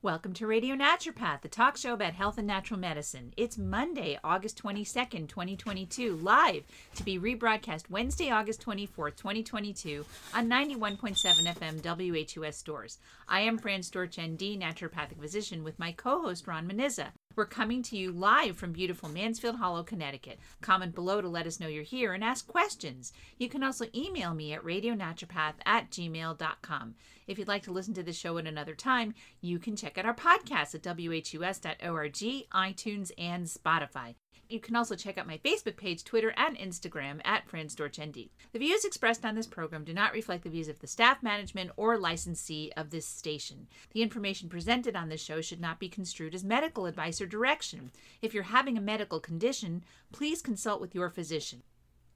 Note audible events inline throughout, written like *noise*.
Welcome to Radio Naturopath, the talk show about health and natural medicine. It's Monday, August 22nd, 2022, live to be rebroadcast Wednesday, August 24th, 2022 on 91.7 FM WHUS Storrs. I am Fran Storch, ND, naturopathic physician, with my co host Ron Meniza. We're coming to you live from beautiful Mansfield Hollow, Connecticut. Comment below to let us know you're here and ask questions. You can also email me at radionaturopath at gmail.com. If you'd like to listen to the show at another time, you can check out our podcast at whus.org, iTunes, and Spotify. You can also check out my Facebook page, Twitter, and Instagram at FranStorchND. The views expressed on this program do not reflect the views of the staff, management, or licensee of this station. The information presented on this show should not be construed as medical advice or direction. If you're having a medical condition, please consult with your physician.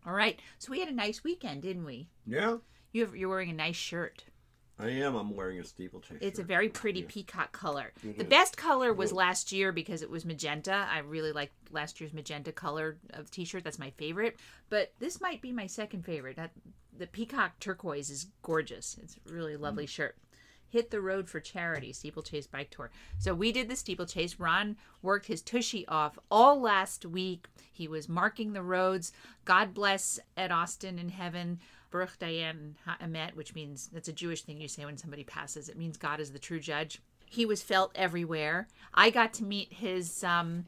All right, so we had a nice weekend, didn't we? Yeah, You have, you're wearing a nice shirt. I am. I'm wearing a steeplechase. It's a very pretty peacock color. It The is. best color was last year because it was magenta. I really liked last year's magenta color of t-shirt. That's my favorite. But this might be my second favorite. That the peacock turquoise is gorgeous. It's a really mm. lovely shirt. Hit the road for charity, steeplechase bike tour. So we did the steeplechase. Ron worked his tushy off all last week. He was marking the roads. God bless Ed Austin in heaven. Baruch Dayan Ha'emet, which means that's a Jewish thing you say when somebody passes. It means God is the true judge. He was felt everywhere. I got to meet his um,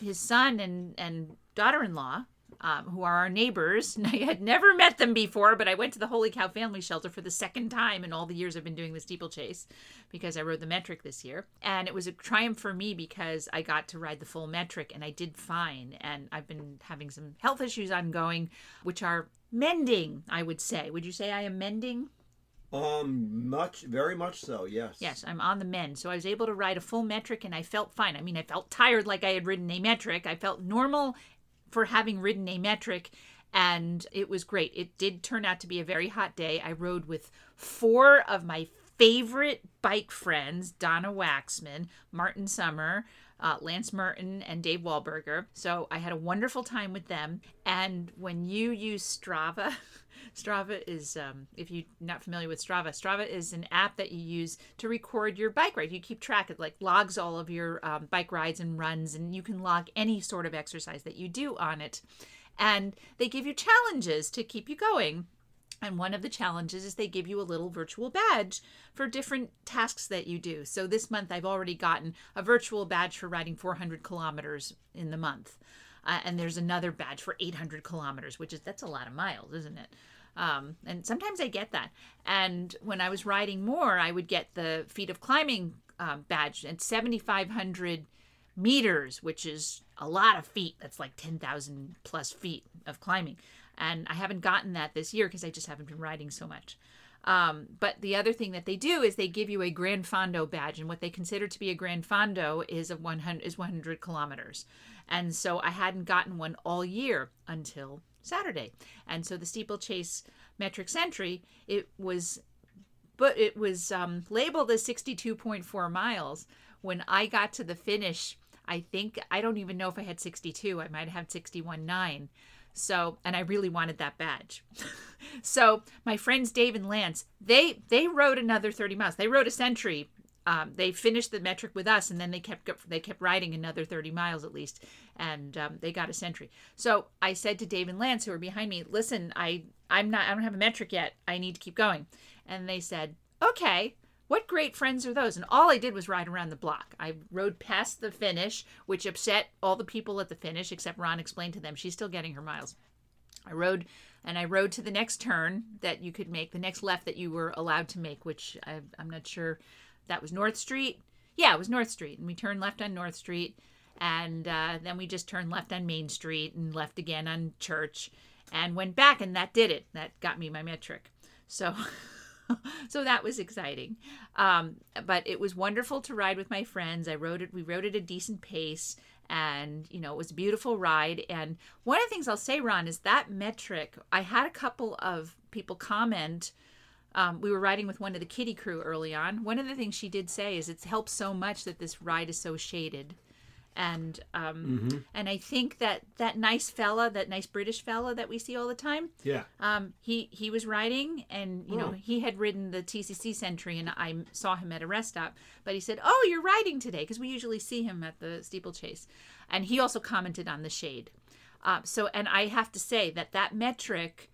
his son and and daughter-in-law, um, who are our neighbors. *laughs* And I had never met them before, but I went to the Holy Cow Family Shelter for the second time in all the years I've been doing the steeplechase, because I rode the metric this year, and it was a triumph for me because I got to ride the full metric, and I did fine. And I've been having some health issues ongoing, which are mending. I would say. Would you say I am mending? Um, much, very much so. Yes. Yes, I'm on the mend. So I was able to ride a full metric and I felt fine. I mean, I felt tired like I had ridden a metric. I felt normal for having ridden a metric and it was great. It did turn out to be a very hot day. I rode with four of my favorite bike friends Donna Waxman, Martin Summer, uh, Lance Merton, and Dave Wahlberger. So I had a wonderful time with them. And when you use Strava, *laughs* Strava is, um, if you're not familiar with Strava, Strava is an app that you use to record your bike ride. You keep track, it like logs all of your um, bike rides and runs, and you can log any sort of exercise that you do on it. And they give you challenges to keep you going. And one of the challenges is they give you a little virtual badge for different tasks that you do. So this month I've already gotten a virtual badge for riding 400 kilometers in the month. Uh, and there's another badge for 800 kilometers, which is that's a lot of miles, isn't it? Um, and sometimes I get that. And when I was riding more, I would get the feet of climbing um, badge at 7,500 meters, which is a lot of feet. That's like 10,000 plus feet of climbing. And I haven't gotten that this year because I just haven't been riding so much. Um, but the other thing that they do is they give you a Grand Fondo badge, and what they consider to be a Grand Fondo is a 100 is 100 kilometers. And so I hadn't gotten one all year until Saturday. And so the steeplechase metric century, it was but it was um, labeled as 62.4 miles. When I got to the finish, I think I don't even know if I had 62. I might have 61.9. So, and I really wanted that badge. *laughs* so, my friends Dave and Lance, they they rode another 30 miles. They rode a century. Um, they finished the metric with us, and then they kept they kept riding another 30 miles at least, and um, they got a century. So I said to Dave and Lance, who were behind me, "Listen, I I'm not I don't have a metric yet. I need to keep going." And they said, "Okay." What great friends are those? And all I did was ride around the block. I rode past the finish, which upset all the people at the finish, except Ron explained to them she's still getting her miles. I rode and I rode to the next turn that you could make, the next left that you were allowed to make, which I, I'm not sure that was North Street. Yeah, it was North Street. And we turned left on North Street. And uh, then we just turned left on Main Street and left again on Church and went back. And that did it. That got me my metric. So. *laughs* so that was exciting. Um, but it was wonderful to ride with my friends. I rode it. We rode at a decent pace, and you know it was a beautiful ride. And one of the things I'll say, Ron, is that metric. I had a couple of people comment. Um, we were riding with one of the kitty crew early on. One of the things she did say is it helps so much that this ride is so shaded. and um, Mm-hmm. and I think that that nice fella, that nice British fella that we see all the time, Yeah. um, he he was riding, and you know Oh. he had ridden the TCC Century, and I saw him at a rest stop. But he said, "Oh, you're riding today," because we usually see him at the steeplechase, and he also commented on the shade. Uh, so, and I have to say that that metric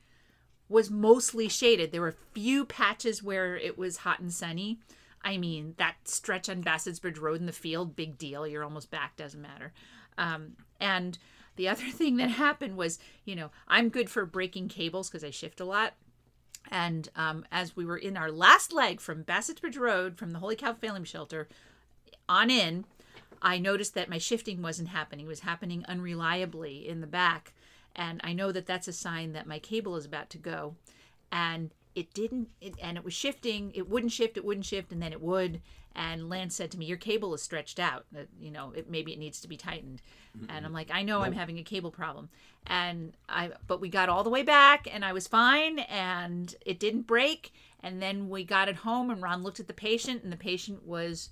was mostly shaded. There were a few patches where it was hot and sunny. I mean, that stretch on Bassett's Bridge Road in the field, big deal. You're almost back, doesn't matter. Um, and the *laughs* other thing that happened was, you know, I'm good for breaking cables because I shift a lot. And um, as we were in our last leg from Bassett's Bridge Road, from the Holy Cow Family Shelter on in, I noticed that my shifting wasn't happening. It was happening unreliably in the back. And I know that that's a sign that my cable is about to go. And it didn't, it, and it was shifting. It wouldn't shift, it wouldn't shift, and then it would. And Lance said to me, Your cable is stretched out. That, you know, it, maybe it needs to be tightened. And I'm like, I know I'm having a cable problem. And I, but we got all the way back and I was fine and it didn't break. And then we got it home and Ron looked at the patient and the patient was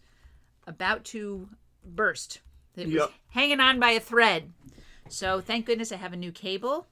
about to burst. It was Yep. hanging on by a thread. So thank goodness I have a new cable.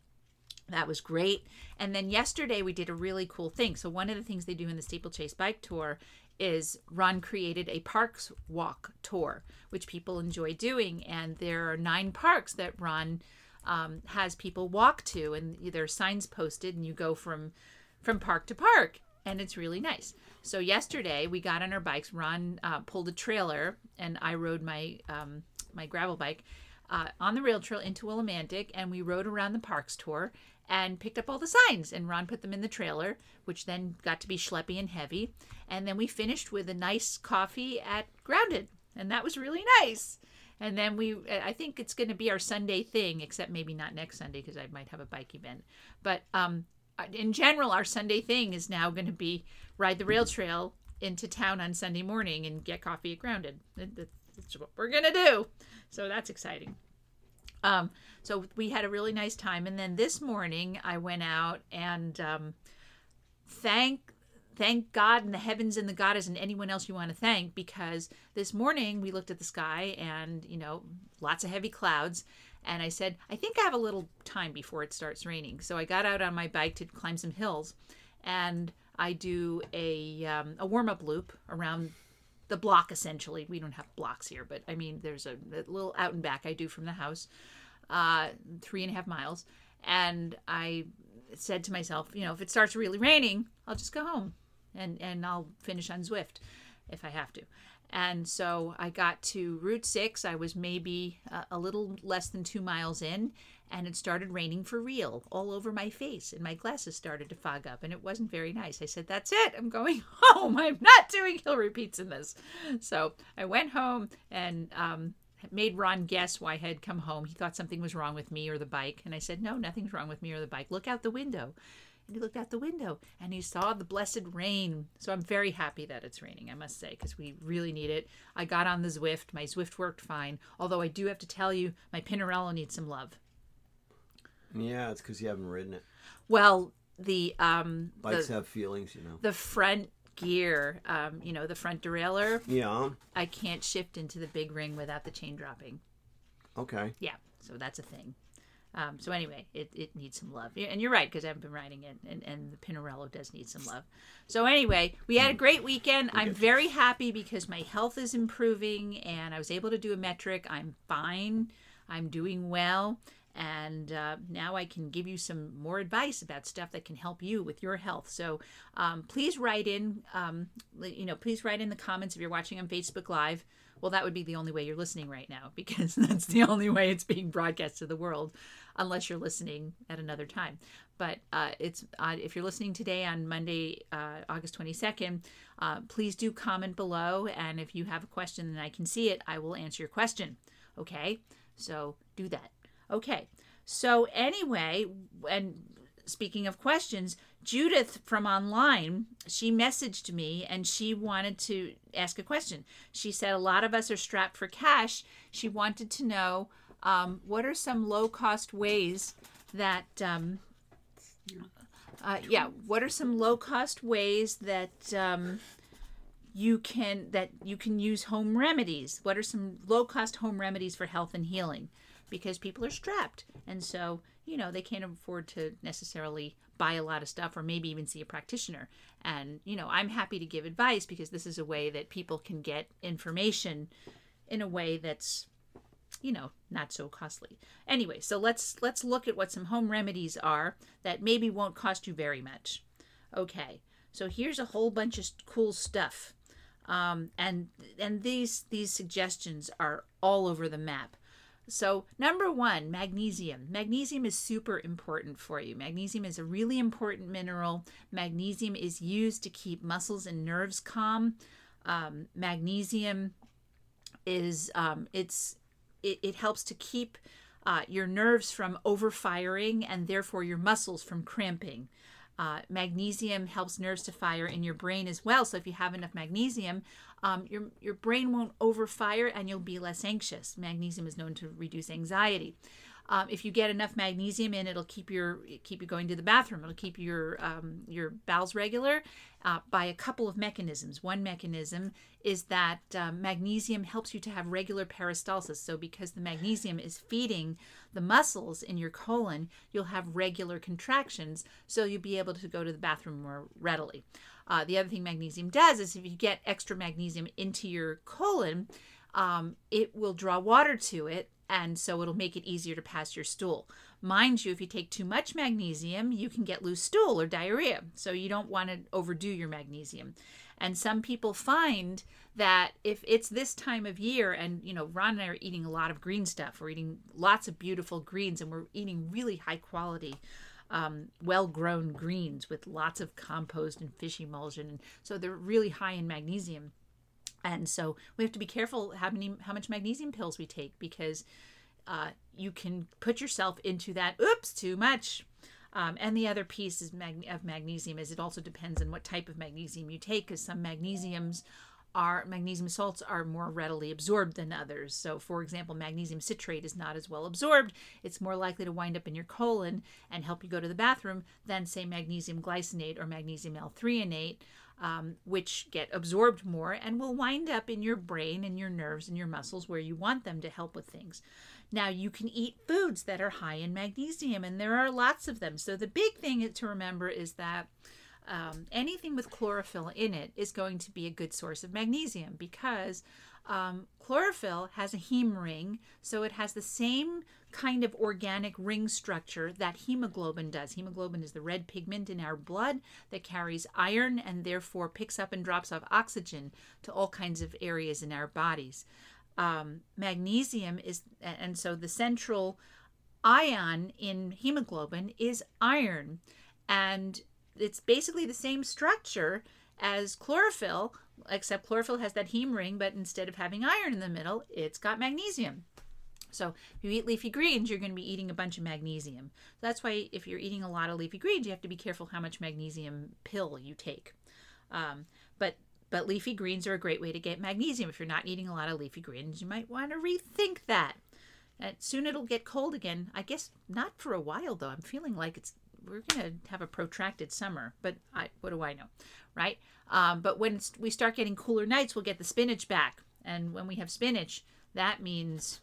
That was great. And then yesterday we did a really cool thing. So one of the things they do in the Steeplechase Bike Tour is Ron created a parks walk tour, which people enjoy doing. And there are nine parks that Ron um, has people walk to, and there are signs posted, and you go from from park to park, and it's really nice. So yesterday we got on our bikes. Ron uh, pulled a trailer, and I rode my um, my gravel bike uh, on the rail trail into Willimantic, and we rode around the parks tour and picked up all the signs. And Ron put them in the trailer, which then got to be schleppy and heavy. And then we finished with a nice coffee at Grounded, and that was really nice. And then we, I think it's going to be our Sunday thing, except maybe not next Sunday because I might have a bike event. But um, in general, our Sunday thing is now going to be ride the rail trail into town on Sunday morning and get coffee at Grounded. That- that- That's what we're going to do. So that's exciting. Um, so we had a really nice time. And then this morning I went out and um, thank thank God and the heavens and the goddess and anyone else you want to thank because this morning we looked at the sky and you know lots of heavy clouds and I said I think I have a little time before it starts raining so I got out on my bike to climb some hills and I do a um, a warm up loop around the block essentially we don't have blocks here but I mean there's a, a little out and back I do from the house uh, three and a half miles and I said to myself, you know, if it starts really raining, I'll just go home and and I'll finish on Zwift if I have to. And so I got to Route 6. I was maybe a, a little less than 2 miles in and it started raining for real all over my face and my glasses started to fog up and it wasn't very nice. I said, "That's it. I'm going *laughs* home. I'm not doing hill repeats in this." So, I went home and um made Ron guess why I had come home. He thought something was wrong with me or the bike. And I said, No, nothing's wrong with me or the bike. Look out the window. And he looked out the window and he saw the blessed rain. So I'm very happy that it's raining, I must say, because we really need it. I got on the Zwift. My Zwift worked fine. Although I do have to tell you, my Pinarello needs some love. Yeah, it's because you haven't ridden it. Well, the um Bikes the, have feelings, you know. the front gear, um, you know, the front derailleur, Yeah. I can't shift into the big ring without the chain dropping. Okay. Yeah, so that's a thing. Um, so anyway, it, it needs some love. And you're right, because I haven't been riding it, and, and the Pinarello does need some love. So anyway, we had a great weekend. I'm very happy because my health is improving, and I was able to do a metric. I'm fine. I'm doing well. And uh, now I can give you some more advice about stuff that can help you with your health. So um, please write in, um, you know, please write in the comments if you're watching on Facebook Live. Well, that would be the only way you're listening right now *laughs* because that's the only way it's being broadcast to the world, unless you're listening at another time. But uh, it's uh, if you're listening today on Monday, uh, August 22nd, uh, please do comment below. And if you have a question and I can see it, I will answer your question. Okay, so do that. Okay, so anyway, and speaking of questions, Judith from online, she messaged me and she wanted to ask a question. She said a lot of us are strapped for cash. She wanted to know um, what are some low cost ways that, um, uh, yeah, what are some low cost ways that um, you can that you can use home remedies. What are some low cost home remedies for health and healing? Because people are strapped, and so you know they can't afford to necessarily buy a lot of stuff or maybe even see a practitioner. And you know I'm happy to give advice because this is a way that people can get information in a way that's you know not so costly. Anyway so let's let's look at what some home remedies are that maybe won't cost you very much. Okay so here's a whole bunch of cool stuff. Um, and and these these suggestions are all over the map so number one magnesium magnesium is super important for you magnesium is a really important mineral magnesium is used to keep muscles and nerves calm um, magnesium is um, it's it, it helps to keep uh, your nerves from overfiring and therefore your muscles from cramping. Uh, magnesium helps nerves to fire in your brain as well. So if you have enough magnesium, um, your your brain won't overfire and you'll be less anxious. Magnesium is known to reduce anxiety. Um, if you get enough magnesium in, it'll keep your keep you going to the bathroom. It'll keep your um, your bowels regular uh, by a couple of mechanisms. One mechanism is that um, magnesium helps you to have regular peristalsis. So because the magnesium is feeding the muscles in your colon, you'll have regular contractions. So you'll be able to go to the bathroom more readily. Uh, the other thing magnesium does is if you get extra magnesium into your colon, um, it will draw water to it and so it'll make it easier to pass your stool. Mind you, if you take too much magnesium, you can get loose stool or diarrhea. So you don't want to overdo your magnesium. And some people find that if it's this time of year, and you know, Ron and I are eating a lot of green stuff, we're eating lots of beautiful greens, and we're eating really high quality. Um, well grown greens with lots of compost and fish emulsion. So they're really high in magnesium and so we have to be careful how many how much magnesium pills we take because uh, you can put yourself into that oops too much um, and the other piece is mag- of magnesium is it also depends on what type of magnesium you take because some magnesiums are magnesium salts are more readily absorbed than others. So, for example, magnesium citrate is not as well absorbed. It's more likely to wind up in your colon and help you go to the bathroom than, say, magnesium glycinate or magnesium L-threonate um, which get absorbed more and will wind up in your brain and your nerves and your muscles where you want them to help with things. Now, you can eat foods that are high in magnesium, and there are lots of them. So, the big thing to remember is that um, anything with chlorophyll in it is going to be a good source of magnesium because um, chlorophyll has a heme ring, so it has the same kind of organic ring structure that hemoglobin does. Hemoglobin is the red pigment in our blood that carries iron and therefore picks up and drops off oxygen to all kinds of areas in our bodies. Um, magnesium is, and so the central ion in hemoglobin is iron. And it's basically the same structure as chlorophyll, except chlorophyll has that heme ring, but instead of having iron in the middle, it's got magnesium. So if you eat leafy greens, you're going to be eating a bunch of magnesium. So That's why if you're eating a lot of leafy greens, you have to be careful how much magnesium pill you take. Um, but but leafy greens are a great way to get magnesium. If you're not eating a lot of leafy greens, you might want to rethink that. Soon it'll get cold again. I guess not for a while though. I'm feeling like it's we're going to have a protracted summer, but I what do I know, right? Um, but when we start getting cooler nights, we'll get the spinach back, and when we have spinach, that means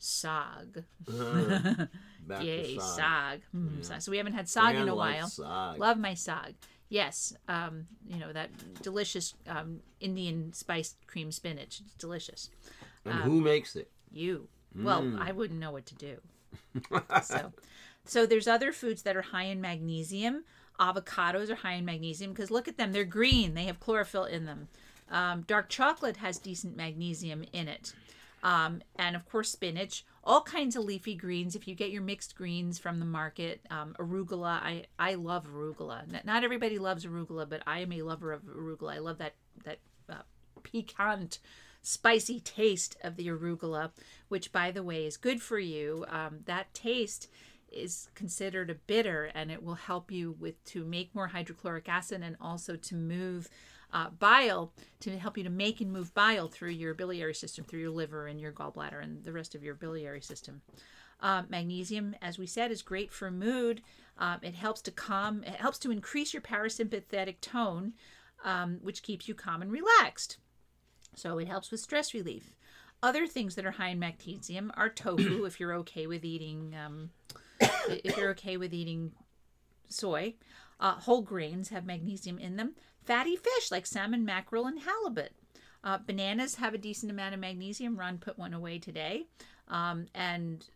saag. Uh, *laughs* back to Yay, saag. saag. Mm, Yeah. saag. So we haven't had saag in a while. saag. Love my saag. Yes, um, you know that delicious um, Indian spiced cream spinach. It's delicious. and um, who makes it? You. Well, Mm. I wouldn't know what to do. *laughs* so, so there's other foods that are high in magnesium. Avocados are high in magnesium because look at them; they're green. They have chlorophyll in them. Um, dark chocolate has decent magnesium in it, um, and of course spinach. All kinds of leafy greens. If you get your mixed greens from the market, um, arugula. I I love arugula. Not everybody loves arugula, but I am a lover of arugula. I love that that uh, piquant spicy taste of the arugula, which, by the way, is good for you. Um, that taste is considered a bitter, and it will help you with to make more hydrochloric acid and also to move uh, bile to help you to make and move bile through your biliary system, through your liver and your gallbladder and the rest of your biliary system. Uh, magnesium, as we said, is great for mood. Um, it helps to calm. It helps to increase your parasympathetic tone. um, which keeps you calm and relaxed. So it helps with stress relief. Other things that are high in magnesium are tofu, *clears throat* if you're okay with eating, um, if you're okay with eating soy. Uh, whole grains have magnesium in them. Fatty fish like salmon, mackerel, and halibut. Uh, bananas have a decent amount of magnesium. Ron put one away today. Um, and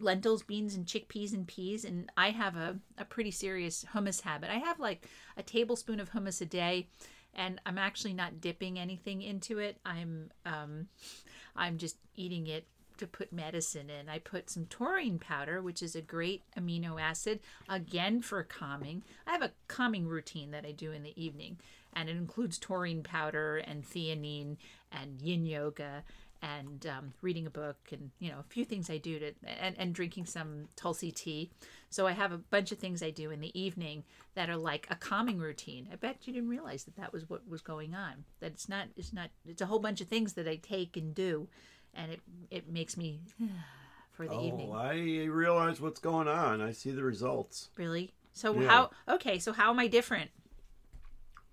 lentils, beans, and chickpeas and peas. And I have a, a pretty serious hummus habit. I have like a tablespoon of hummus a day, and I'm actually not dipping anything into it. I'm um, *laughs* I'm just eating it to put medicine in. I put some taurine powder, which is a great amino acid, again for calming. I have a calming routine that I do in the evening, and it includes taurine powder and theanine and yin yoga and um, reading a book and you know a few things I do to and, and drinking some tulsi tea. So I have a bunch of things I do in the evening that are like a calming routine. I bet you didn't realize that that was what was going on. That it's not it's not it's a whole bunch of things that I take and do, and it it makes me *sighs* for the evening. oh, evening. I realize what's going on. I see the results. Really? So Yeah. how? Okay, so how am I different?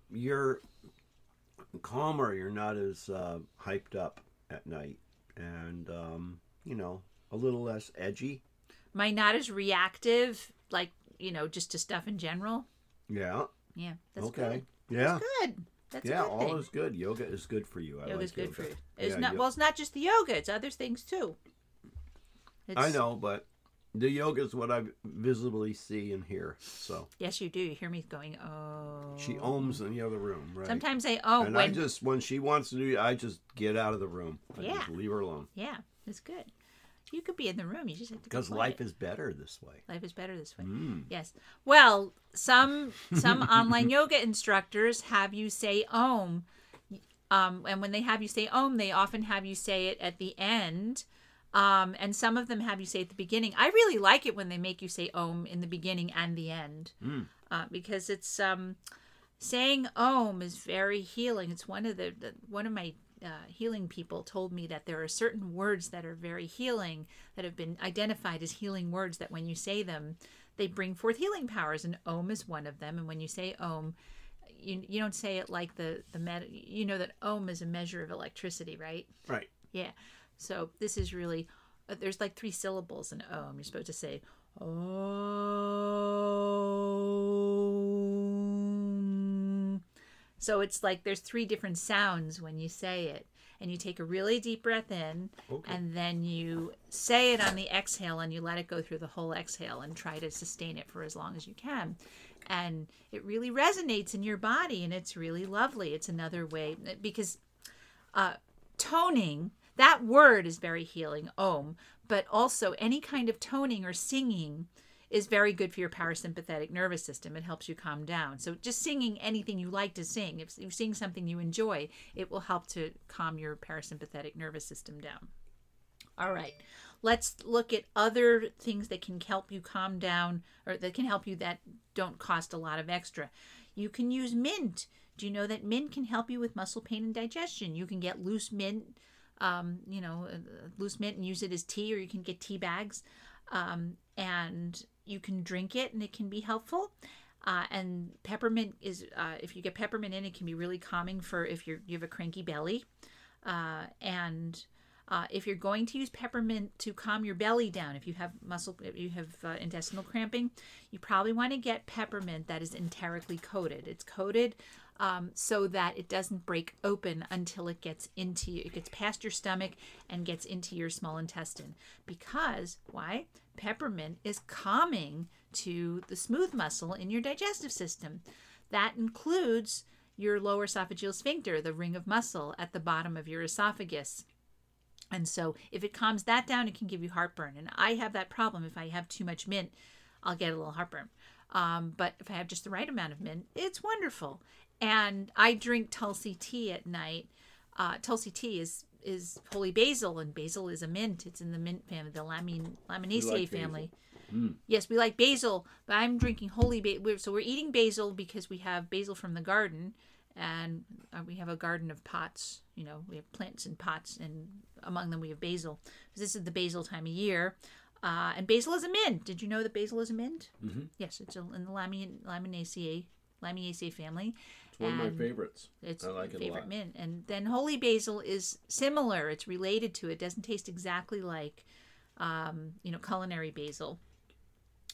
You're calmer. You're not as uh, hyped up at night, and um, you know a little less edgy. Am I not as reactive, like you know, just to stuff in general? Yeah. Yeah, that's okay. good. Yeah. Good. That's yeah. all thing. is good. Yoga is good for you. I Yoga's like good yoga. for you. It's Yeah, not yo- well. It's not just the yoga. It's other things too. It's, I know, but the yoga is what I visibly see and hear. So Yes, you do. You hear me going, oh. she ohms in the other room, right? Sometimes I oh and when I just when she wants to do, I just get out of the room. I Yeah. just leave her alone yeah, it's good. You could be in the room. You just have to be because life is better this way. life is better this way. Mm. Yes. Well, some some *laughs* online yoga instructors have you say om, um, and when they have you say om, they often have you say it at the end. Um, and some of them have you say it at the beginning. I really like it when they make you say om in the beginning and the end, Mm. uh, because it's um, saying om is very healing. It's one of the, the one of my uh, healing people told me that there are certain words that are very healing that have been identified as healing words that when you say them, they bring forth healing powers, and om is one of them. And when you say om, you, you don't say it like the the med- you know that om is a measure of electricity, right? Right. Yeah. So this is really uh, there's like three syllables in om. You're supposed to say om. So it's like there's three different sounds when you say it. And you take a really deep breath in Okay. and then you say it on the exhale and you let it go through the whole exhale and try to sustain it for as long as you can. And it really resonates in your body and it's really lovely. It's another way because uh, toning, that word is very healing, om, but also any kind of toning or singing is very good for your parasympathetic nervous system. It helps you calm down. So just singing anything you like to sing, if you sing something you enjoy, it will help to calm your parasympathetic nervous system down. All right. Let's look at other things that can help you calm down or that can help you that don't cost a lot of extra. You can use mint. Do you know that mint can help you with muscle pain and digestion? You can get loose mint, um, you know, uh, loose mint and use it as tea, or you can get tea bags, um, and you can drink it, and it can be helpful. Uh, and peppermint is, uh, if you get peppermint in, it can be really calming for if you're you have a cranky belly, uh, and uh, if you're going to use peppermint to calm your belly down, if you have muscle, if you have uh, intestinal cramping, you probably want to get peppermint that is enterically coated. It's coated um, so that it doesn't break open until it gets into you. It gets past your stomach and gets into your small intestine. Because why? Peppermint is calming to the smooth muscle in your digestive system. That includes your lower esophageal sphincter, the ring of muscle at the bottom of your esophagus. And so, if it calms that down, it can give you heartburn. And I have that problem. If I have too much mint, I'll get a little heartburn. Um, but if I have just the right amount of mint, it's wonderful. And I drink Tulsi tea at night. Uh, Tulsi tea is is holy basil, and basil is a mint. It's in the mint family, the Lamin, Laminaceae like family. Yes, we like basil, but I'm drinking holy basil. So we're eating basil because we have basil from the garden, and uh, we have a garden of pots. You know, we have plants in pots, and among them we have basil. This is the basil time of year, uh, and basil is a mint. Did you know that basil is a mint? Mm-hmm. Yes, it's a, in the Lamin, Laminaceae, Lamiaceae family. One of my favorites. It's I like my it a favorite lot. mint. And then holy basil is similar. It's related to it. Doesn't taste exactly like, um, you know, culinary basil.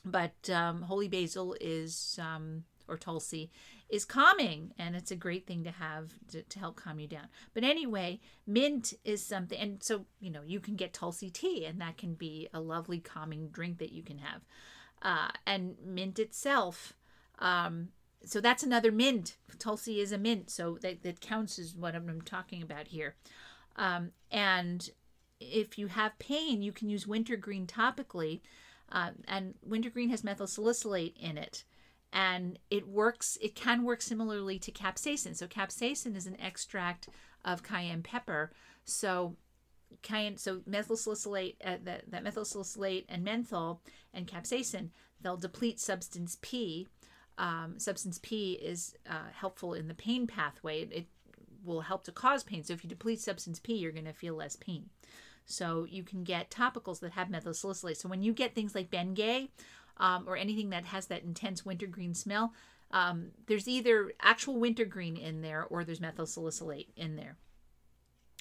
But um, holy basil is, um, or tulsi, is calming, and it's a great thing to have to, to help calm you down. But anyway, mint is something, and so you know you can get tulsi tea, and that can be a lovely calming drink that you can have. Uh, and mint itself, um, so that's another mint. Tulsi is a mint, so that, that counts as what I'm talking about here. Um, and if you have pain, you can use wintergreen topically. Um, and wintergreen has methyl salicylate in it. And it works, it can work similarly to capsaicin. So, capsaicin is an extract of cayenne pepper. So, cayenne, so methyl salicylate, uh, that, that methyl salicylate and menthol and capsaicin, they'll deplete substance P. Um, substance P is uh, helpful in the pain pathway. It, will help to cause pain. So if you deplete substance P, you're going to feel less pain. So you can get topicals that have methyl salicylate. So when you get things like Bengay um, or anything that has that intense wintergreen smell, um, there's either actual wintergreen in there or there's methyl salicylate in there.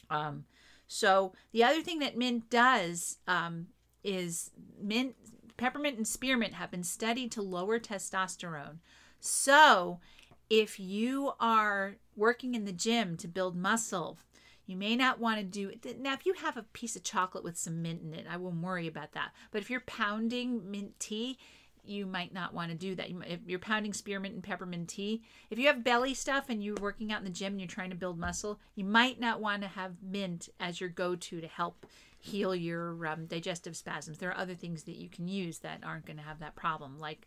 Um, so the other thing that mint does um, is mint, peppermint, and spearmint have been studied to lower testosterone. So if you are working in the gym to build muscle, you may not want to do now. If you have a piece of chocolate with some mint in it, I won't worry about that. But if you're pounding mint tea, you might not want to do that. If you're pounding spearmint and peppermint tea, if you have belly stuff and you're working out in the gym and you're trying to build muscle, you might not want to have mint as your go-to to help heal your um, digestive spasms. There are other things that you can use that aren't going to have that problem, like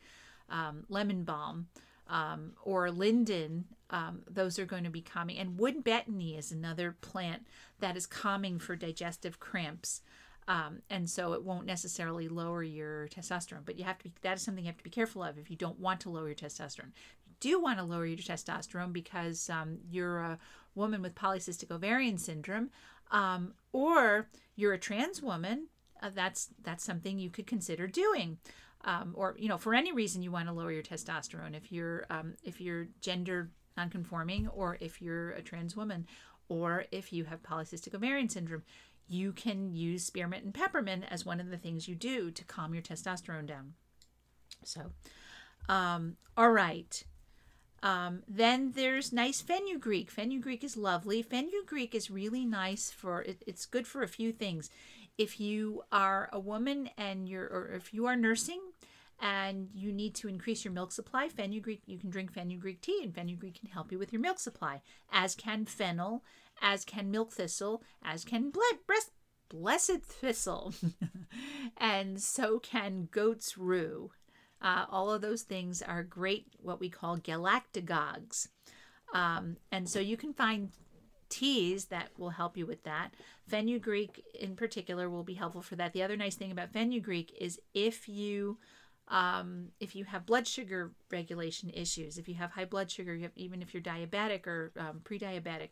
um, lemon balm um, or linden. Um, those are going to be calming. And wood betony is another plant that is calming for digestive cramps. Um, and so it won't necessarily lower your testosterone, but you have to be, that is something you have to be careful of if you don't want to lower your testosterone. You do want to lower your testosterone because um, you're a woman with polycystic ovarian syndrome, um, or you're a trans woman. Uh, that's that's something you could consider doing. Um, or you know, for any reason you want to lower your testosterone, if you're um, if you're gender nonconforming, or if you're a trans woman, or if you have polycystic ovarian syndrome, you can use spearmint and peppermint as one of the things you do to calm your testosterone down. So, um, all right. Um, then there's nice fenugreek. Fenugreek is lovely. Fenugreek is really nice for it, it's good for a few things. If you are a woman and you're, or if you are nursing and you need to increase your milk supply, fenugreek, you can drink fenugreek tea, and fenugreek can help you with your milk supply, as can fennel, as can milk thistle, as can ble- breast, blessed thistle, *laughs* and so can goat's rue. Uh, all of those things are great, what we call galactagogues. Um, and so you can find teas that will help you with that. Fenugreek, in particular, will be helpful for that. The other nice thing about fenugreek is if you um, if you have blood sugar regulation issues, if you have high blood sugar, have, even if you're diabetic or um, pre-diabetic,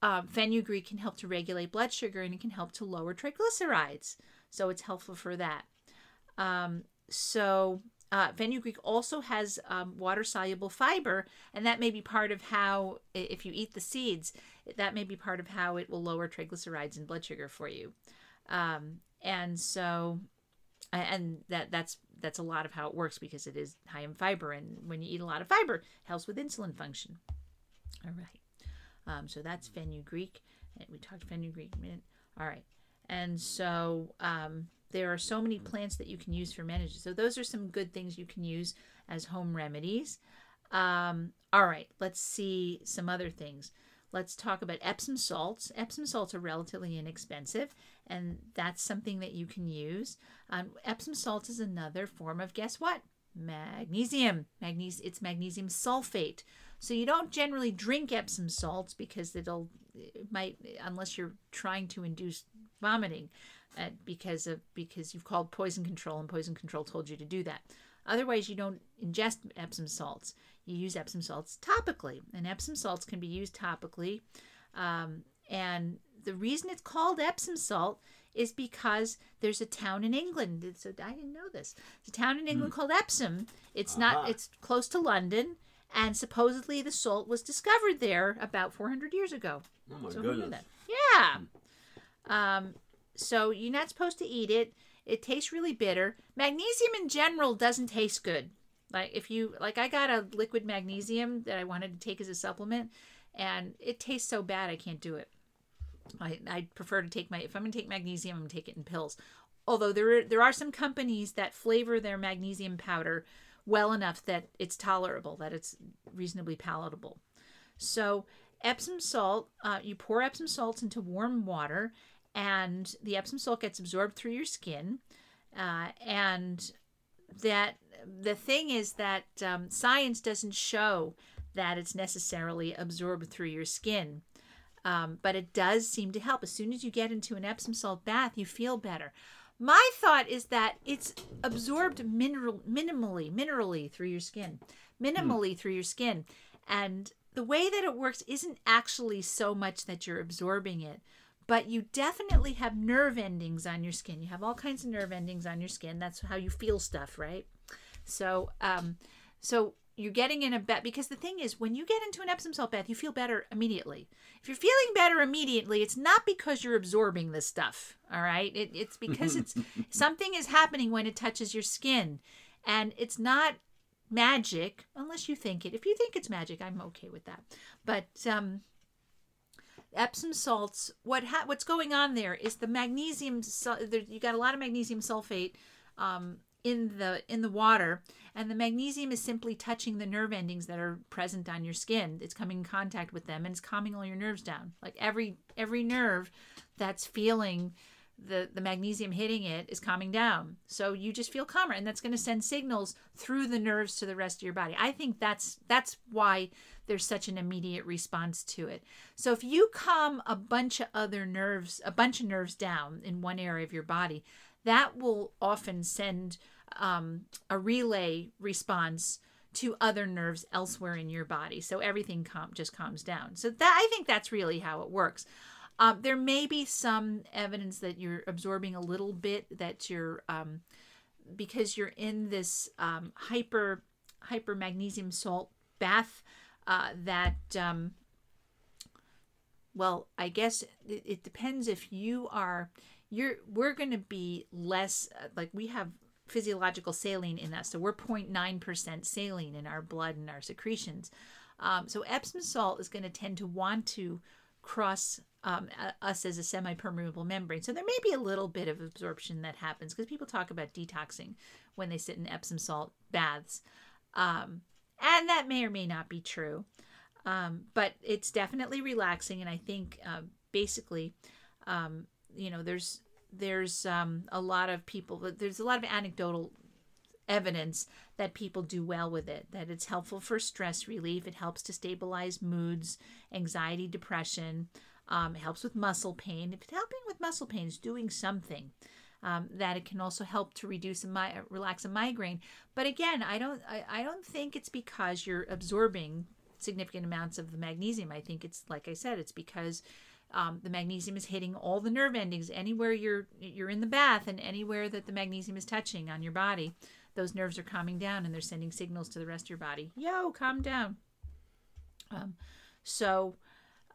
um, fenugreek can help to regulate blood sugar and it can help to lower triglycerides. So it's helpful for that. Um, so uh, fenugreek also has um, water soluble fiber, and that may be part of how, if you eat the seeds, that may be part of how it will lower triglycerides and blood sugar for you. Um, and so, and that that's that's a lot of how it works because it is high in fiber, and when you eat a lot of fiber, it helps with insulin function. All right. Um, so that's fenugreek. We talked fenugreek a minute. All right. And so um, there are so many plants that you can use for management. So those are some good things you can use as home remedies. Um, all right. Let's see some other things. Let's talk about Epsom salts. Epsom salts are relatively inexpensive, and that's something that you can use. Um, Epsom salts is another form of guess what? Magnesium. Magnesium. It's magnesium sulfate. So you don't generally drink Epsom salts because it'll it might unless you're trying to induce vomiting, uh, because of because you've called poison control and poison control told you to do that. Otherwise, you don't ingest Epsom salts. You use Epsom salts topically, and Epsom salts can be used topically. Um, and the reason it's called Epsom salt is because there's a town in England. So I didn't know this. It's a town in England called Epsom. It's not. It's close to London, and supposedly the salt was discovered there about 400 years ago. Oh my So goodness. Yeah. Um, so you're not supposed to eat it. It tastes really bitter. Magnesium in general doesn't taste good. Like if you like, I got a liquid magnesium that I wanted to take as a supplement, and it tastes so bad I can't do it. I I prefer to take my if I'm gonna take magnesium, I'm gonna take it in pills. Although there are, there are some companies that flavor their magnesium powder well enough that it's tolerable, that it's reasonably palatable. So Epsom salt, uh, you pour Epsom salts into warm water, and the Epsom salt gets absorbed through your skin. Uh, and that the thing is that um, science doesn't show that it's necessarily absorbed through your skin. Um, but it does seem to help. As soon as you get into an Epsom salt bath, you feel better. My thought is that it's absorbed mineral, minimally, minerally through your skin, minimally through your skin, and the way that it works isn't actually so much that you're absorbing it, but you definitely have nerve endings on your skin. You have all kinds of nerve endings on your skin. That's how you feel stuff, right? So, um, so you're getting in a bath because the thing is, when you get into an Epsom salt bath, you feel better immediately. If you're feeling better immediately, it's not because you're absorbing this stuff. All right, it, it's because it's *laughs* something is happening when it touches your skin, and it's not magic unless you think it. If you think it's magic, I'm okay with that. But um, Epsom salts, what ha- what's going on there is the magnesium. You got a lot of magnesium sulfate um, in the in the water, and the magnesium is simply touching the nerve endings that are present on your skin. It's coming in contact with them, and it's calming all your nerves down. Like every every nerve that's feeling the the magnesium hitting it is calming down. So you just feel calmer, and that's going to send signals through the nerves to the rest of your body. I think that's that's why there's such an immediate response to it. So if you calm a bunch of other nerves, a bunch of nerves down in one area of your body, that will often send um, a relay response to other nerves elsewhere in your body. So everything calm, just calms down. So that I think that's really how it works. Um, there may be some evidence that you're absorbing a little bit that you're um, because you're in this um, hyper hyper magnesium salt bath uh, that um, well i guess it, it depends if you are you're we're going to be less uh, like we have physiological saline in us so we're 0.9% saline in our blood and our secretions. Um, so epsom salt is going to tend to want to cross um, us as a semi-permeable membrane. So there may be a little bit of absorption that happens because people talk about detoxing when they sit in epsom salt baths. Um, and that may or may not be true um, but it's definitely relaxing and i think uh, basically um, you know there's there's um, a lot of people there's a lot of anecdotal evidence that people do well with it that it's helpful for stress relief it helps to stabilize moods anxiety depression um, it helps with muscle pain. If it's helping with muscle pain it's doing something um, that it can also help to reduce a mi- relax a migraine. But again i don't I, I don't think it's because you're absorbing significant amounts of the magnesium. I think it's like i said it's because um, the magnesium is hitting all the nerve endings anywhere you're you're in the bath and anywhere that the magnesium is touching on your body those nerves are calming down and they're sending signals to the rest of your body yo calm down um, so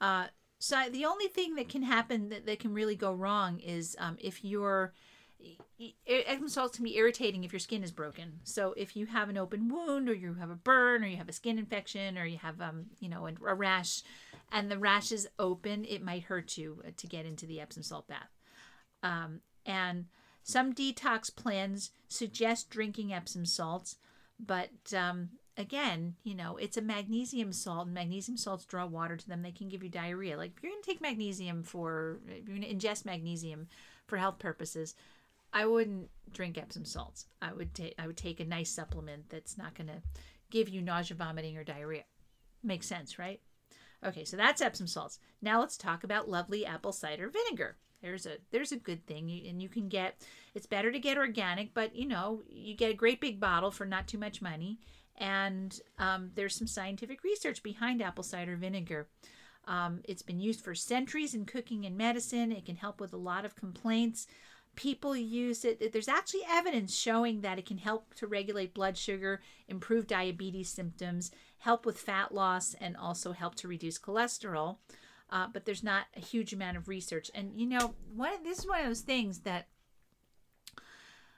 uh, so the only thing that can happen that, that can really go wrong is um, if you're Epsom salts can be irritating if your skin is broken. So if you have an open wound, or you have a burn, or you have a skin infection, or you have um you know a, a rash, and the rash is open, it might hurt you uh, to get into the Epsom salt bath. Um, and some detox plans suggest drinking Epsom salts, but um, again, you know, it's a magnesium salt, and magnesium salts draw water to them. They can give you diarrhea. Like if you're going to take magnesium for, if you're going to ingest magnesium for health purposes, I wouldn't drink Epsom salts. I would take, I would take a nice supplement that's not going to give you nausea, vomiting, or diarrhea. Makes sense, right? Okay, so that's Epsom salts. Now let's talk about lovely apple cider vinegar. There's a there's a good thing, you, and you can get. It's better to get organic, but you know you get a great big bottle for not too much money. And um, there's some scientific research behind apple cider vinegar. Um, it's been used for centuries in cooking and medicine. It can help with a lot of complaints. people use it. There's actually evidence showing that it can help to regulate blood sugar, improve diabetes symptoms, help with fat loss, and also help to reduce cholesterol. Uh, but there's not a huge amount of research. And you know, one this is one of those things that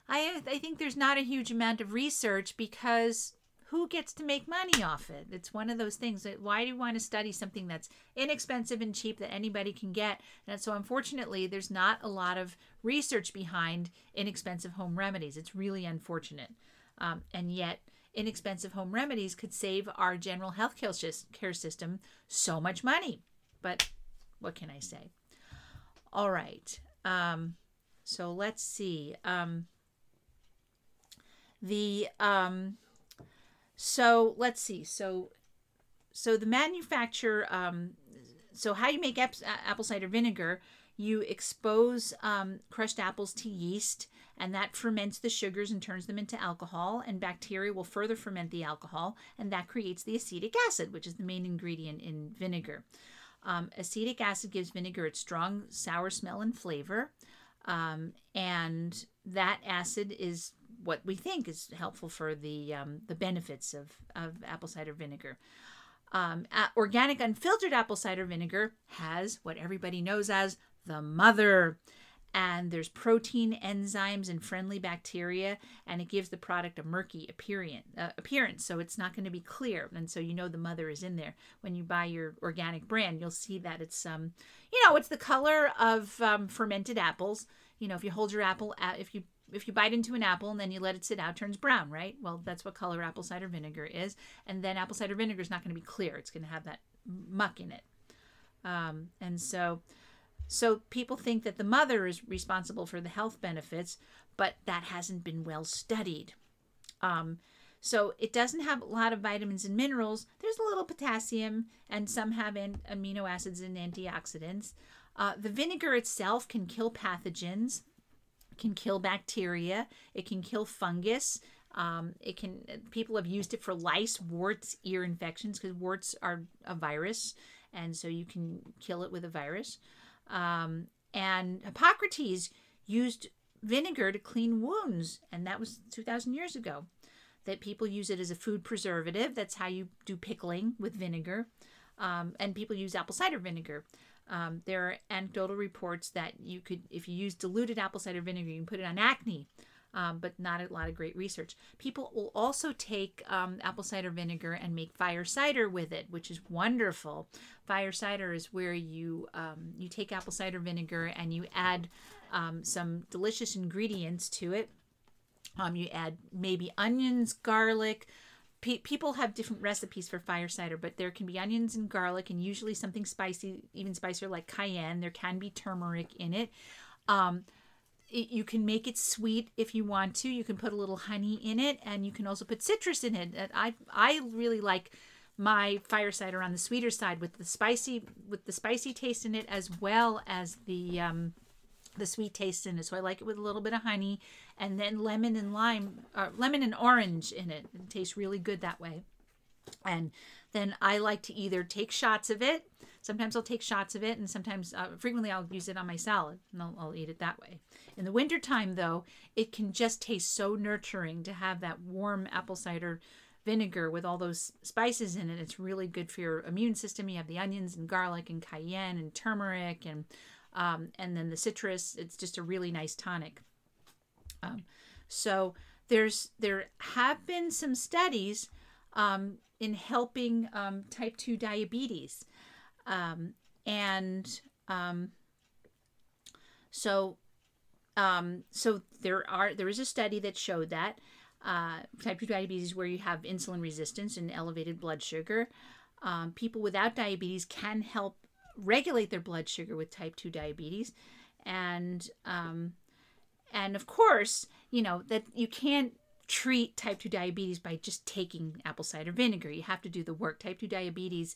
I I think there's not a huge amount of research because who gets to make money off it? It's one of those things that why do you want to study something that's inexpensive and cheap that anybody can get? And so unfortunately, there's not a lot of research behind inexpensive home remedies. It's really unfortunate. Um, and yet, inexpensive home remedies could save our general health care system so much money. But what can I say? All right. Um, so let's see. Um, the um, so let's see. So so the manufacturer. Um, so how you make ap- apple cider vinegar? You expose um, crushed apples to yeast, and that ferments the sugars and turns them into alcohol. And bacteria will further ferment the alcohol, and that creates the acetic acid, which is the main ingredient in vinegar. Um, acetic acid gives vinegar its strong sour smell and flavor, um, and that acid is what we think is helpful for the um, the benefits of, of apple cider vinegar. Um, organic unfiltered apple cider vinegar has what everybody knows as the mother and there's protein enzymes and friendly bacteria and it gives the product a murky appearance, uh, so it's not going to be clear and so you know the mother is in there when you buy your organic brand you'll see that it's um you know it's the color of um, fermented apples you know if you hold your apple at, if you if you bite into an apple and then you let it sit out, turns brown, right? Well, that's what color apple cider vinegar is. And then apple cider vinegar is not going to be clear; it's going to have that muck in it. Um, and so, so people think that the mother is responsible for the health benefits, but that hasn't been well studied. Um, so it doesn't have a lot of vitamins and minerals. There's a little potassium, and some have an- amino acids and antioxidants. Uh, the vinegar itself can kill pathogens, can kill bacteria, it can kill fungus. Um, it can people have used it for lice, warts, ear infections because warts are a virus, and so you can kill it with a virus. Um, and Hippocrates used vinegar to clean wounds, and that was 2,000 years ago. That people use it as a food preservative. That's how you do pickling with vinegar. Um, and people use apple cider vinegar. Um, there are anecdotal reports that you could, if you use diluted apple cider vinegar, you can put it on acne, um, but not a lot of great research. People will also take um, apple cider vinegar and make fire cider with it, which is wonderful. Fire cider is where you um, you take apple cider vinegar and you add um, some delicious ingredients to it. Um, you add maybe onions, garlic. Pe- people have different recipes for fire cider, but there can be onions and garlic, and usually something spicy, even spicier like cayenne. There can be turmeric in it. Um, it, you can make it sweet if you want to. You can put a little honey in it, and you can also put citrus in it. I I really like my fire cider on the sweeter side with the spicy with the spicy taste in it as well as the um, the sweet taste in it. So I like it with a little bit of honey, and then lemon and lime, uh, lemon and orange in it. It tastes really good that way. And then I like to either take shots of it. Sometimes I'll take shots of it, and sometimes, uh, frequently, I'll use it on my salad and I'll, I'll eat it that way. In the wintertime, though, it can just taste so nurturing to have that warm apple cider vinegar with all those spices in it. It's really good for your immune system. You have the onions and garlic and cayenne and turmeric and um, and then the citrus. It's just a really nice tonic. Um, so there's there have been some studies um, in helping um, type 2 diabetes. Um, and um, so, um, so there are there is a study that showed that uh, type 2 diabetes where you have insulin resistance and elevated blood sugar. Um, people without diabetes can help regulate their blood sugar with type 2 diabetes. And um, and of course, you know that you can't treat type 2 diabetes by just taking apple cider vinegar. You have to do the work. Type 2 diabetes,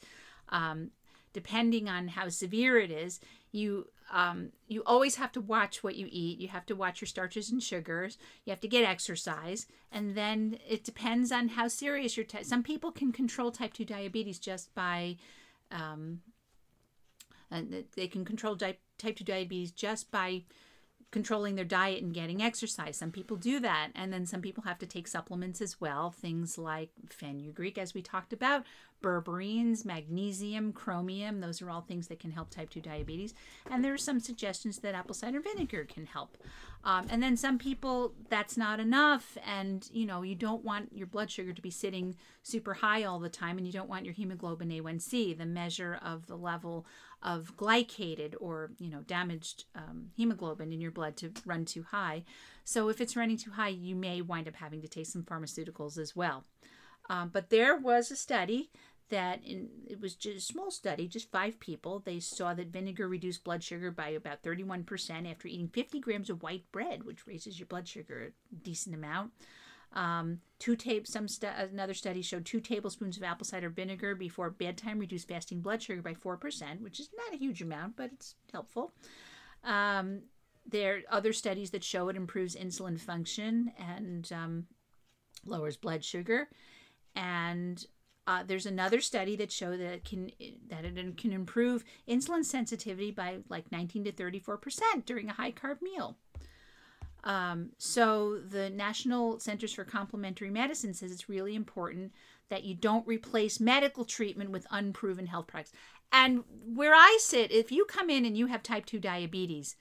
um, depending on how severe it is, you um, you always have to watch what you eat. You have to watch your starches and sugars. You have to get exercise, and then it depends on how serious your type. Some people can control type 2 diabetes just by um, they can control type 2 diabetes just by controlling their diet and getting exercise. Some people do that. And then some people have to take supplements as well. Things like fenugreek, as we talked about, berberines, magnesium, chromium. Those are all things that can help type 2 diabetes. And there are some suggestions that apple cider vinegar can help. Um, and then some people, that's not enough. And, you know, you don't want your blood sugar to be sitting super high all the time. And you don't want your hemoglobin A1C, the measure of the level of glycated or, you know, damaged um, hemoglobin in your blood to run too high. So if it's running too high, you may wind up having to take some pharmaceuticals as well. Um, but there was a study that in, it was just a small study, just five people. They saw that vinegar reduced blood sugar by about 31% after eating 50 grams of white bread, which raises your blood sugar a decent amount. Um, two tape, some stu- another study showed two tablespoons of apple cider vinegar before bedtime reduced fasting blood sugar by 4%, which is not a huge amount, but it's helpful. Um, there are other studies that show it improves insulin function and um, lowers blood sugar. And uh, there's another study that show that it can that it can improve insulin sensitivity by like 19 to 34 percent during a high carb meal. Um, so the National Centers for Complementary Medicine says it's really important that you don't replace medical treatment with unproven health products. And where I sit, if you come in and you have type 2 diabetes,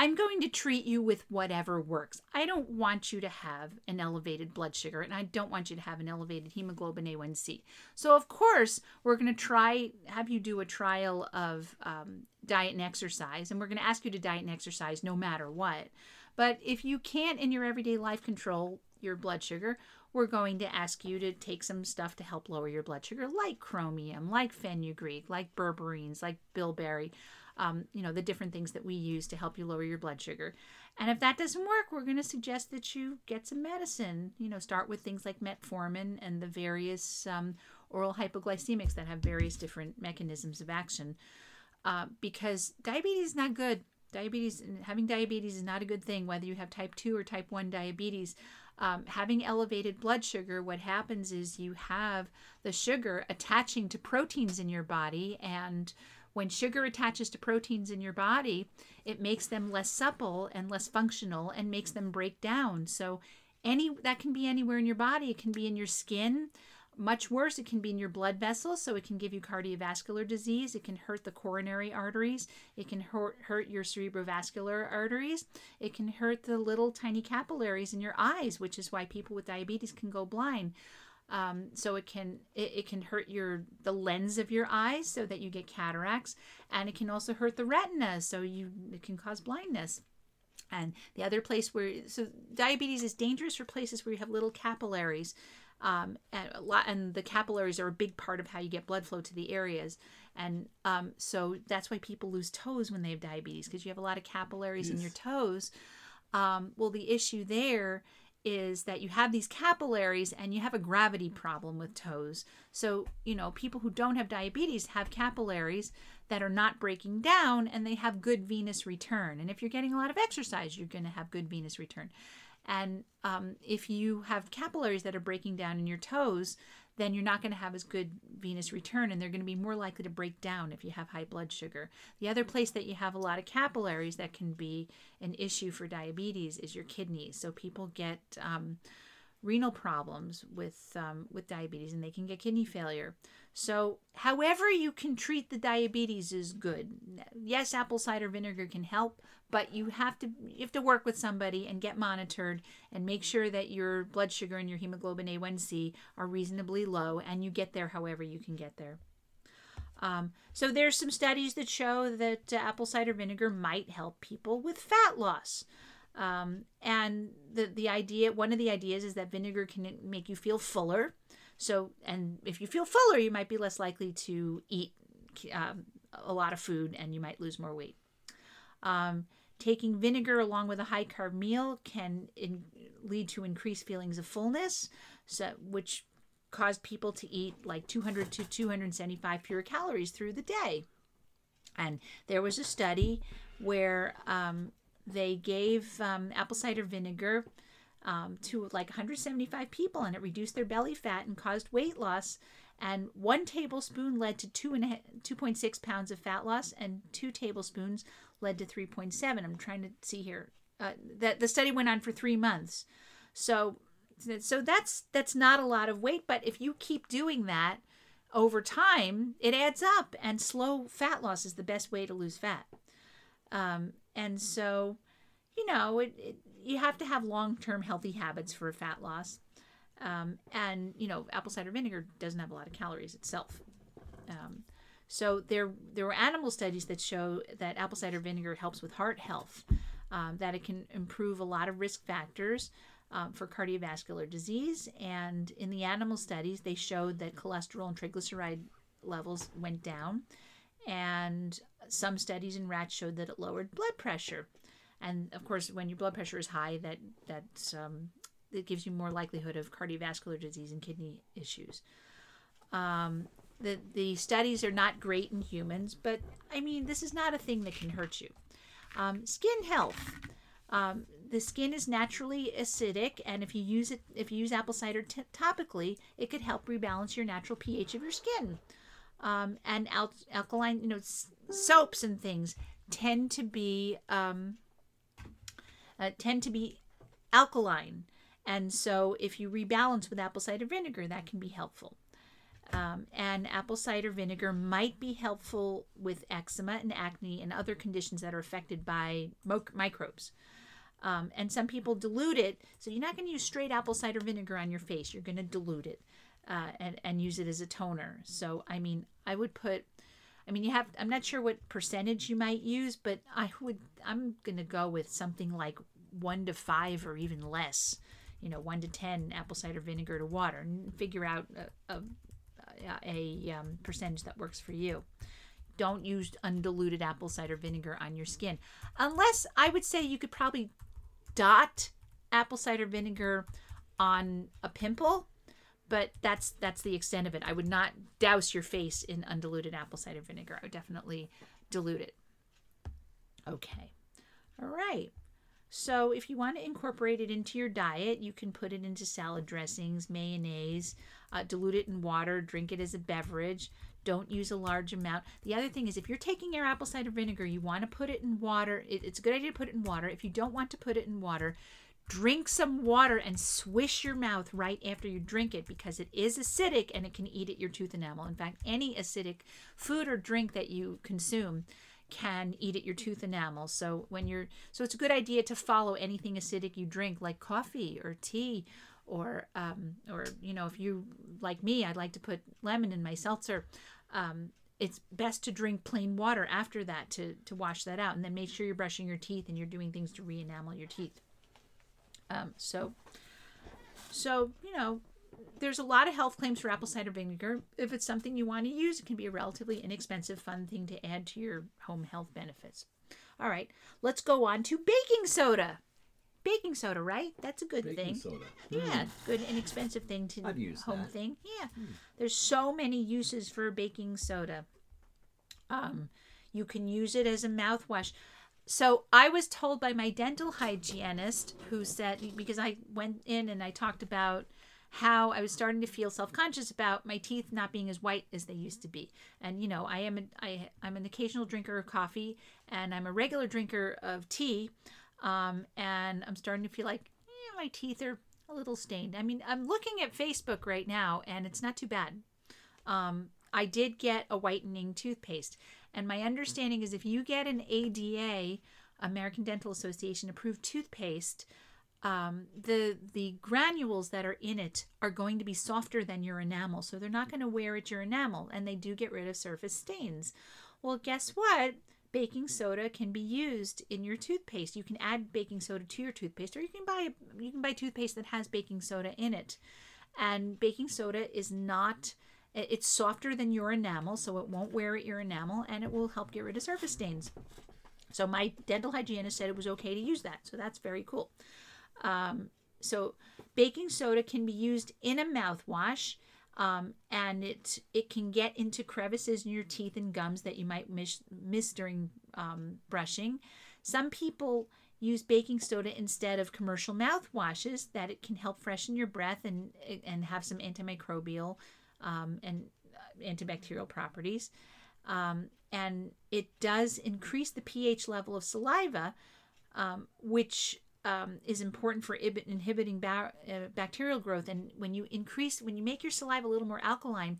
I'm going to treat you with whatever works. I don't want you to have an elevated blood sugar and I don't want you to have an elevated hemoglobin A1C. So, of course, we're going to try, have you do a trial of um, diet and exercise, and we're going to ask you to diet and exercise no matter what. But if you can't in your everyday life control your blood sugar, we're going to ask you to take some stuff to help lower your blood sugar, like chromium, like fenugreek, like berberines, like bilberry um, you know, the different things that we use to help you lower your blood sugar. And if that doesn't work, we're going to suggest that you get some medicine. You know, start with things like metformin and the various um, oral hypoglycemics that have various different mechanisms of action. Uh, because diabetes is not good. Diabetes, having diabetes is not a good thing, whether you have type 2 or type 1 diabetes. Um, having elevated blood sugar, what happens is you have the sugar attaching to proteins in your body and when sugar attaches to proteins in your body, it makes them less supple and less functional and makes them break down. So any that can be anywhere in your body. It can be in your skin. Much worse, it can be in your blood vessels, so it can give you cardiovascular disease. It can hurt the coronary arteries. It can hurt, hurt your cerebrovascular arteries. It can hurt the little tiny capillaries in your eyes, which is why people with diabetes can go blind. Um, so it can it, it can hurt your the lens of your eyes so that you get cataracts and it can also hurt the retina so you it can cause blindness. And the other place where so diabetes is dangerous for places where you have little capillaries um, and a lot and the capillaries are a big part of how you get blood flow to the areas. And um, so that's why people lose toes when they have diabetes because you have a lot of capillaries yes. in your toes. Um, well the issue there is that you have these capillaries and you have a gravity problem with toes. So, you know, people who don't have diabetes have capillaries that are not breaking down and they have good venous return. And if you're getting a lot of exercise, you're going to have good venous return. And um, if you have capillaries that are breaking down in your toes, then you're not going to have as good venous return and they're going to be more likely to break down if you have high blood sugar. The other place that you have a lot of capillaries that can be an issue for diabetes is your kidneys. So people get um, renal problems with um, with diabetes and they can get kidney failure. So, however you can treat the diabetes is good. Yes, apple cider vinegar can help, but you have to you have to work with somebody and get monitored and make sure that your blood sugar and your hemoglobin A1C are reasonably low and you get there however you can get there. Um, so there's some studies that show that uh, apple cider vinegar might help people with fat loss. Um, and the the idea, one of the ideas is that vinegar can make you feel fuller. So, and if you feel fuller, you might be less likely to eat um, a lot of food, and you might lose more weight. Um, taking vinegar along with a high carb meal can in, lead to increased feelings of fullness, so which cause people to eat like 200 to 275 fewer calories through the day. And there was a study where um, they gave um, apple cider vinegar um, to like 175 people and it reduced their belly fat and caused weight loss. And one tablespoon led to two and 2.6 pounds of fat loss, and two tablespoons led to 3.7. I'm trying to see here. Uh, that the study went on for three months, so so that's that's not a lot of weight. But if you keep doing that over time, it adds up, and slow fat loss is the best way to lose fat. Um, and so, you know, it, it, you have to have long term healthy habits for fat loss. Um, and you know, apple cider vinegar doesn't have a lot of calories itself. Um, so there there were animal studies that show that apple cider vinegar helps with heart health, um, that it can improve a lot of risk factors um, for cardiovascular disease. And in the animal studies, they showed that cholesterol and triglyceride levels went down, and some studies in rats showed that it lowered blood pressure. And of course, when your blood pressure is high, that that um, it gives you more likelihood of cardiovascular disease and kidney issues. Um, the the studies are not great in humans, but I mean this is not a thing that can hurt you. Um, skin health. Um, the skin is naturally acidic, and if you use it, if you use apple cider t- topically, it could help rebalance your natural pH of your skin. Um, and al- alkaline, you know, s- soaps and things tend to be um, uh, tend to be alkaline, and so if you rebalance with apple cider vinegar, that can be helpful. Um, and apple cider vinegar might be helpful with eczema and acne and other conditions that are affected by mo- microbes. Um, and some people dilute it, so you're not going to use straight apple cider vinegar on your face. You're going to dilute it uh, and and use it as a toner. So I mean, I would put. I mean, you have. I'm not sure what percentage you might use, but I would. I'm to go with something like one to five or even less. You know, one to ten apple cider vinegar to water, and figure out a, a, a um, percentage that works for you don't use undiluted apple cider vinegar on your skin. Unless I would say you could probably dot apple cider vinegar on a pimple, but that's that's the extent of it. I would not douse your face in undiluted apple cider vinegar. I would definitely dilute it. Okay. All right. So if you want to incorporate it into your diet, you can put it into salad dressings, mayonnaise, uh, dilute it in water, drink it as a beverage. Don't use a large amount. The other thing is, if you're taking your apple cider vinegar, you want to put it in water. It, it's a good idea to put it in water. If you don't want to put it in water, drink some water and swish your mouth right after you drink it because it is acidic and it can eat at your tooth enamel. In fact, any acidic food or drink that you consume can eat at your tooth enamel. So when you're so it's a good idea to follow anything acidic you drink like coffee or tea or um, or you know if you like me I'd like to put lemon in my seltzer. Um, it's best to drink plain water after that to to wash that out and then make sure you're brushing your teeth and you're doing things to re-enamel your teeth. Um, so so you know there's a lot of health claims for apple cider vinegar. If it's something you want to use, it can be a relatively inexpensive, fun thing to add to your home health benefits. All right, let's go on to baking soda. Baking soda, right? That's a good Baking thing. soda. Yeah, good inexpensive thing to I've used home that. thing. Yeah, there's so many uses for baking soda. Um, you can use it as a mouthwash. So I was told by my dental hygienist, who said because I went in and I talked about how I was starting to feel self-conscious about my teeth not being as white as they used to be. And you know, I am an, I I'm an occasional drinker of coffee and I'm a regular drinker of tea. Um, and I'm starting to feel like eh, my teeth are a little stained. I mean, I'm looking at Facebook right now and it's not too bad. Um, I did get a whitening toothpaste, and my understanding is if you get an ADA, American Dental Association approved toothpaste, um, the the granules that are in it are going to be softer than your enamel, so they're not going to wear at your enamel, and they do get rid of surface stains. Well, guess what? Baking soda can be used in your toothpaste. You can add baking soda to your toothpaste, or you can buy you can buy toothpaste that has baking soda in it. And baking soda is not it's softer than your enamel, so it won't wear at your enamel, and it will help get rid of surface stains. So my dental hygienist said it was okay to use that, so that's very cool. Um, so baking soda can be used in a mouthwash, um, and it it can get into crevices in your teeth and gums that you might miss miss during um, brushing. Some people use baking soda instead of commercial mouthwashes that it can help freshen your breath and and have some antimicrobial um, and uh, antibacterial properties. Um, and it does increase the pH level of saliva, um, which um, is important for inhib- inhibiting ba- uh, bacterial growth. And when you increase, when you make your saliva a little more alkaline,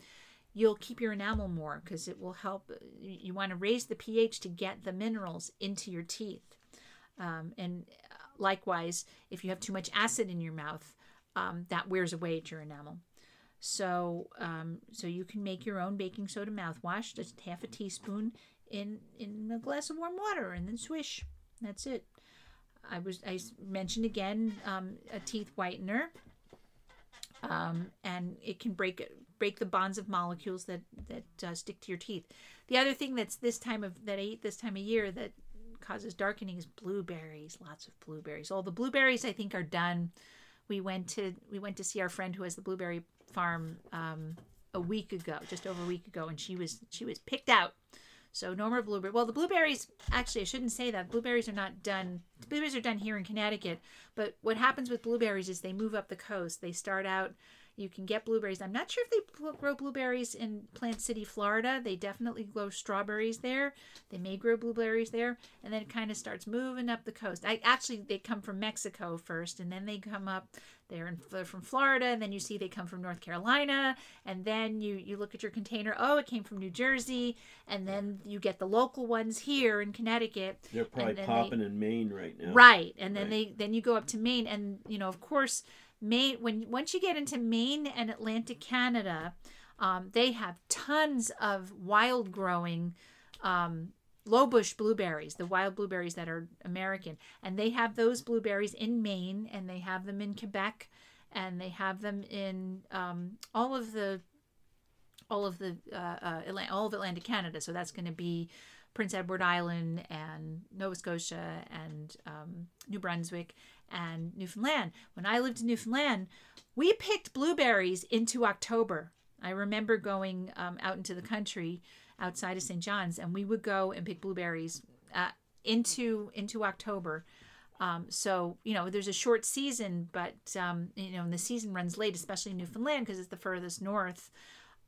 you'll keep your enamel more because it will help. You, you want to raise the pH to get the minerals into your teeth. Um, and uh, likewise, if you have too much acid in your mouth, um, that wears away at your enamel. So, um, so you can make your own baking soda mouthwash, just half a teaspoon in in a glass of warm water, and then swish. That's it. I was I mentioned again um, a teeth whitener, um, and it can break break the bonds of molecules that that uh, stick to your teeth. The other thing that's this time of that I eat this time of year that causes darkening is blueberries. Lots of blueberries. All the blueberries I think are done. We went to we went to see our friend who has the blueberry farm um, a week ago, just over a week ago, and she was she was picked out. So no more blueberry. Well, the blueberries actually I shouldn't say that. Blueberries are not done. Blueberries are done here in Connecticut, but what happens with blueberries is they move up the coast. They start out. You can get blueberries. I'm not sure if they grow blueberries in Plant City, Florida. They definitely grow strawberries there. They may grow blueberries there, and then it kind of starts moving up the coast. I actually they come from Mexico first, and then they come up. They're, in, they're from Florida, and then you see they come from North Carolina, and then you you look at your container. Oh, it came from New Jersey, and then you get the local ones here in Connecticut. They're probably popping in Maine right now. Right, and then Right. they then you go up to Maine, and you know, of course, Maine. When once you get into Maine and Atlantic Canada, um, they have tons of wild growing. Um, low bush blueberries, the wild blueberries that are American, and they have those blueberries in Maine, and they have them in Quebec, and they have them in um, all of the all of the uh, uh, all of Atlantic Canada. So that's going to be Prince Edward Island and Nova Scotia and um, New Brunswick and Newfoundland. When I lived in Newfoundland, we picked blueberries into October. I remember going um, out into the country outside of St. John's, and we would go and pick blueberries uh, into into October. Um, so you know, there's a short season, but um, you know, and the season runs late, especially Newfoundland because it's the furthest north.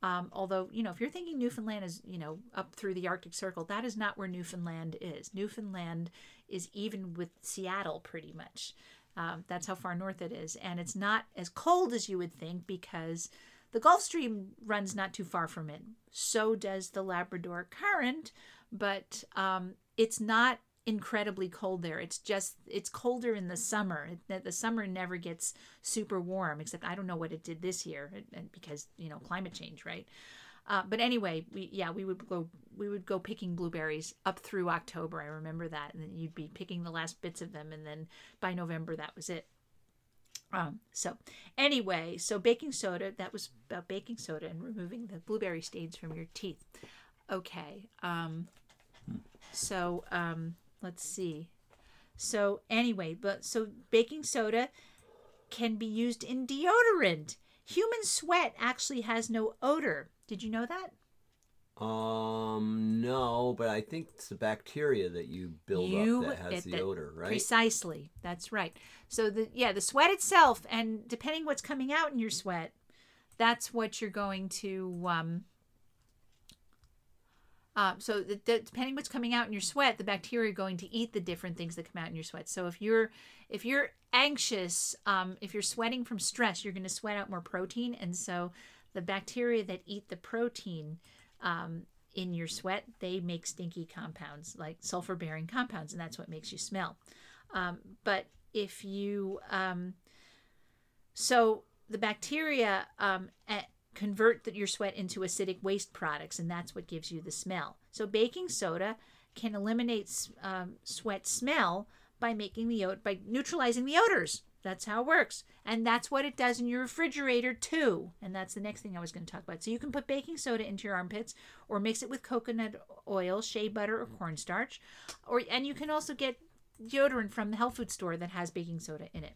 Um, although you know, if you're thinking Newfoundland is you know up through the Arctic Circle, that is not where Newfoundland is. Newfoundland is even with Seattle, pretty much. Um, that's how far north it is, and it's not as cold as you would think because the Gulf Stream runs not too far from it. So does the Labrador Current, but um, it's not incredibly cold there. It's just it's colder in the summer. The summer never gets super warm, except I don't know what it did this year because you know climate change, right? Uh, but anyway, we yeah we would go we would go picking blueberries up through October. I remember that, and then you'd be picking the last bits of them, and then by November that was it. Um, so anyway, so baking soda, that was about baking soda and removing the blueberry stains from your teeth. Okay. Um, so um, let's see. So anyway, but so baking soda can be used in deodorant. Human sweat actually has no odor. Did you know that? Um, no, but I think it's the bacteria that you build You- up that has it- the that- odor, right? Precisely. That's right. So the yeah, the sweat itself, and depending what's coming out in your sweat, that's what you're going to. Um, uh, so the, the, depending what's coming out in your sweat, the bacteria are going to eat the different things that come out in your sweat. So if you're if you're anxious, um, if you're sweating from stress, you're going to sweat out more protein, and so the bacteria that eat the protein um, in your sweat, they make stinky compounds like sulfur bearing compounds, and that's what makes you smell. Um, but if you, um, so the bacteria um, a- convert the, your sweat into acidic waste products, and that's what gives you the smell. So baking soda can eliminate um, sweat smell by making the by neutralizing the odors. That's how it works. And that's what it does in your refrigerator too. And that's the next thing I was going to talk about. So you can put baking soda into your armpits or mix it with coconut oil, shea butter or cornstarch. Or and you can also get deodorant from the health food store that has baking soda in it.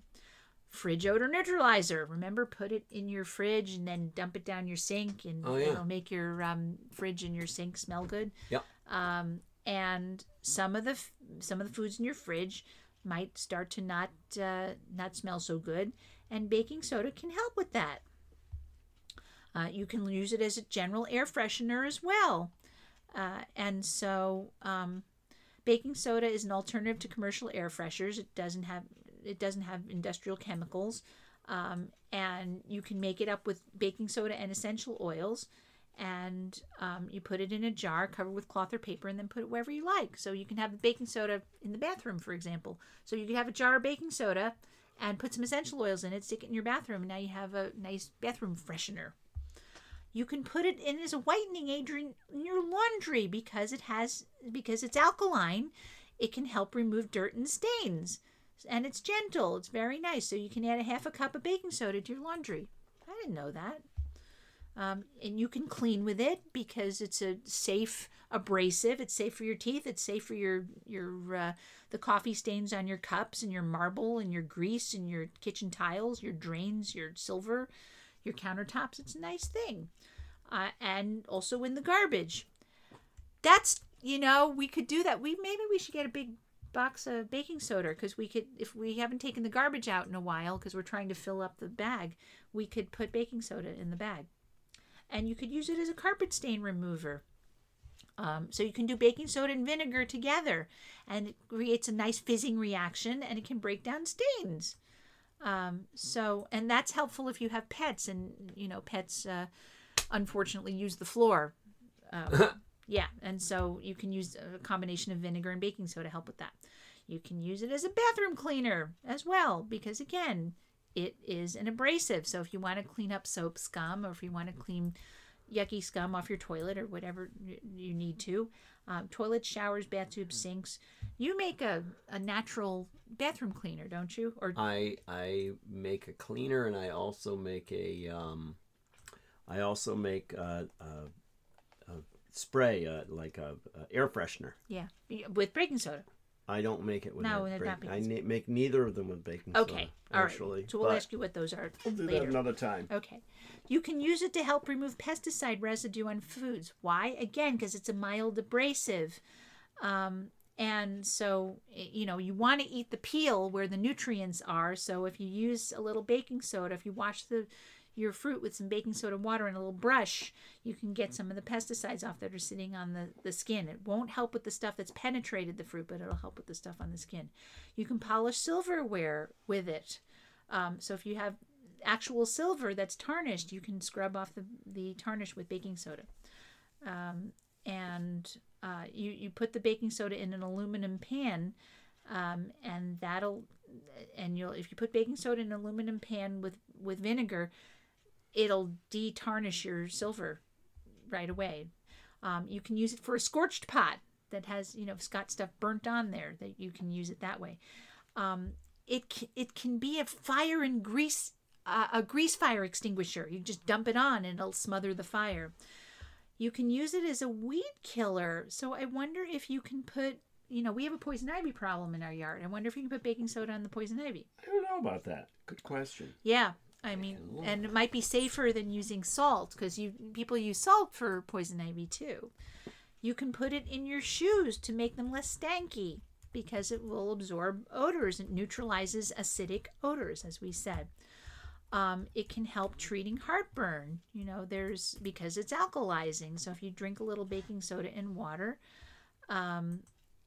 Fridge odor neutralizer. Remember, put it in your fridge and then dump it down your sink, and Oh, yeah. it'll make your um, fridge and your sink smell good. Yep. Um, and some of the f- some of the foods in your fridge might start to not uh, not smell so good, and baking soda can help with that. Uh, you can use it as a general air freshener as well. Uh, and so um, baking soda is an alternative to commercial air fresheners. It doesn't have it doesn't have industrial chemicals, um, and you can make it up with baking soda and essential oils. And um, you put it in a jar, cover with cloth or paper, and then put it wherever you like. So you can have the baking soda in the bathroom, for example. So you could have a jar of baking soda and put some essential oils in it, stick it in your bathroom, and now you have a nice bathroom freshener. You can put it in as a whitening agent in your laundry because it has because it's alkaline. It can help remove dirt and stains, and it's gentle. It's very nice. So you can add a half a cup of baking soda to your laundry. I didn't know that. Um, and you can clean with it because it's a safe abrasive. It's safe for your teeth. It's safe for your your uh, the coffee stains on your cups and your marble and your grease and your kitchen tiles, your drains, your silver, your countertops. It's a nice thing, uh, and also in the garbage. That's you know we could do that. We maybe we should get a big box of baking soda because we could if we haven't taken the garbage out in a while because we're trying to fill up the bag we could put baking soda in the bag and you could use it as a carpet stain remover. Um, so you can do baking soda and vinegar together, and it creates a nice fizzing reaction, and it can break down stains. Um, so, and that's helpful if you have pets, and you know, pets uh, unfortunately use the floor. Um, *laughs* yeah, and so you can use a combination of vinegar and baking soda to help with that. You can use it as a bathroom cleaner as well, because again, it is an abrasive. So if you want to clean up soap scum or if you want to clean yucky scum off your toilet or whatever you need to, um, toilets, showers, bathtubs, sinks, you make a, a natural bathroom cleaner, don't you? Or I I make a cleaner and I also make a um, I also make a, a, a spray uh, like a, a air freshener. yeah, with baking soda. I don't make it with No, that they're not I na- make neither of them with baking Okay, soda. all right. actually. So we'll but ask you what those are we'll do that later. another time. Okay. You can use it to help remove pesticide residue on foods. Why? Again, because it's a mild abrasive. Um, and so, you know, you want to eat the peel where the nutrients are. So if you use a little baking soda, if you wash the your fruit with some baking soda water and a little brush, you can get some of the pesticides off that are sitting on the, the skin. It won't help with the stuff that's penetrated the fruit, but it'll help with the stuff on the skin. You can polish silverware with it. Um, so if you have actual silver that's tarnished, you can scrub off the, the tarnish with baking soda. Um, and uh, you, you put the baking soda in an aluminum pan, um, and that'll and you'll if you put baking soda in an aluminum pan with with vinegar, it'll de-tarnish your silver right away. Um, you can use it for a scorched pot that has you know it's got stuff burnt on there that you can use it that way. Um, it c- it can be a fire and grease uh, a grease fire extinguisher. You just dump it on and it'll smother the fire. You can use it as a weed killer. So I wonder if you can put you know we have a poison ivy problem in our yard. I wonder if you can put baking soda on the poison ivy. I don't know about that. Good question. Yeah, I mean, and it might be safer than using salt because you people use salt for poison ivy too. You can put it in your shoes to make them less stanky because it will absorb odors. It neutralizes acidic odors, as we said. Um, it can help treating heartburn. You know, there's because it's alkalizing. So if you drink a little baking soda in water, um,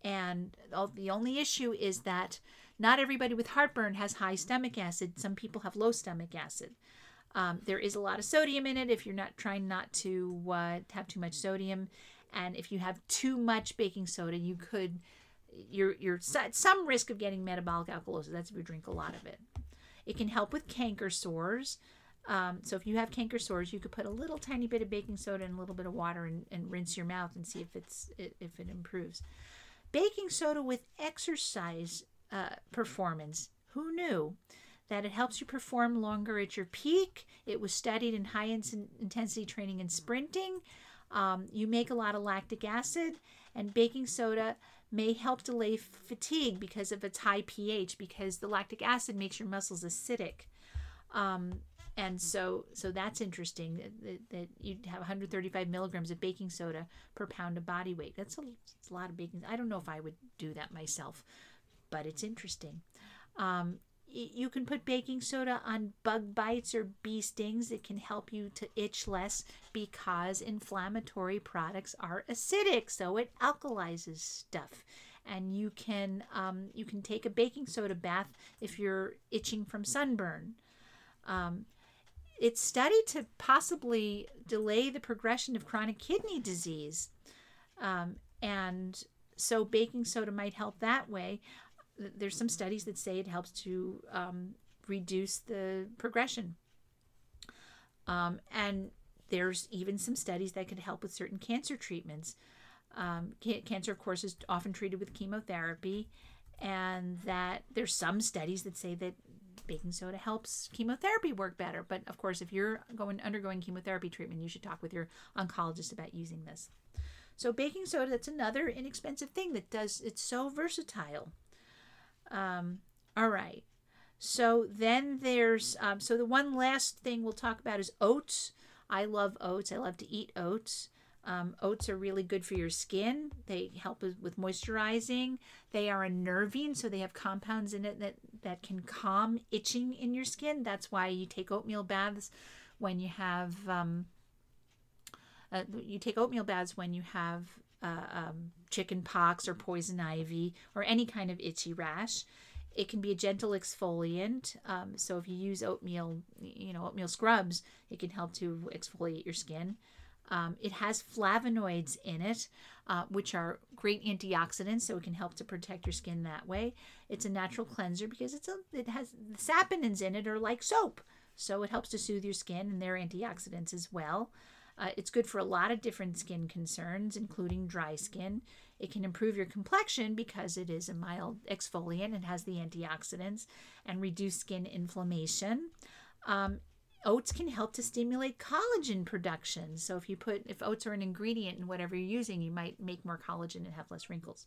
and all, the only issue is that not everybody with heartburn has high stomach acid. Some people have low stomach acid. Um, there is a lot of sodium in it if you're not trying not to uh, have too much sodium. And if you have too much baking soda, you could, you're, you're at some risk of getting metabolic alkalosis. That's if you drink a lot of it. It can help with canker sores. Um, so if you have canker sores, you could put a little tiny bit of baking soda and a little bit of water and, and rinse your mouth and see if it's if it improves. Baking soda with exercise uh, performance. Who knew that it helps you perform longer at your peak? It was studied in high in- intensity training and sprinting. Um, you make a lot of lactic acid, and baking soda may help delay fatigue because of its high pH, because the lactic acid makes your muscles acidic. Um, and so, so that's interesting that, that, you'd have 135 milligrams of baking soda per pound of body weight. That's a, that's a lot of baking. I don't know if I would do that myself, but it's interesting. Um, you can put baking soda on bug bites or bee stings. It can help you to itch less because inflammatory products are acidic, so it alkalizes stuff. And you can um, you can take a baking soda bath if you're itching from sunburn. Um, it's studied to possibly delay the progression of chronic kidney disease, um, and so baking soda might help that way there's some studies that say it helps to um, reduce the progression. Um, and there's even some studies that could help with certain cancer treatments. Um, ca- cancer, of course, is often treated with chemotherapy, and that there's some studies that say that baking soda helps chemotherapy work better. But of course, if you're going undergoing chemotherapy treatment, you should talk with your oncologist about using this. So baking soda, that's another inexpensive thing that does. It's so versatile. Um, all right. So then there's um, so the one last thing we'll talk about is oats. I love oats. I love to eat oats. Um, oats are really good for your skin. They help with moisturizing. They are unnerving, so they have compounds in it that, that can calm itching in your skin. That's why you take oatmeal baths when you have um, uh, you take oatmeal baths when you have uh, um, chicken pox or poison ivy or any kind of itchy rash. It can be a gentle exfoliant. Um, so if you use oatmeal, you know, oatmeal scrubs, it can help to exfoliate your skin. Um, it has flavonoids in it, uh, which are great antioxidants, so it can help to protect your skin that way. It's a natural cleanser because it's a it has saponins in it are like soap, so it helps to soothe your skin, and they're antioxidants as well. Uh, it's good for a lot of different skin concerns, including dry skin. It can improve your complexion because it is a mild exfoliant. It has the antioxidants and reduce skin inflammation. Um, oats can help to stimulate collagen production. So if you put if oats are an ingredient in whatever you're using, you might make more collagen and have less wrinkles.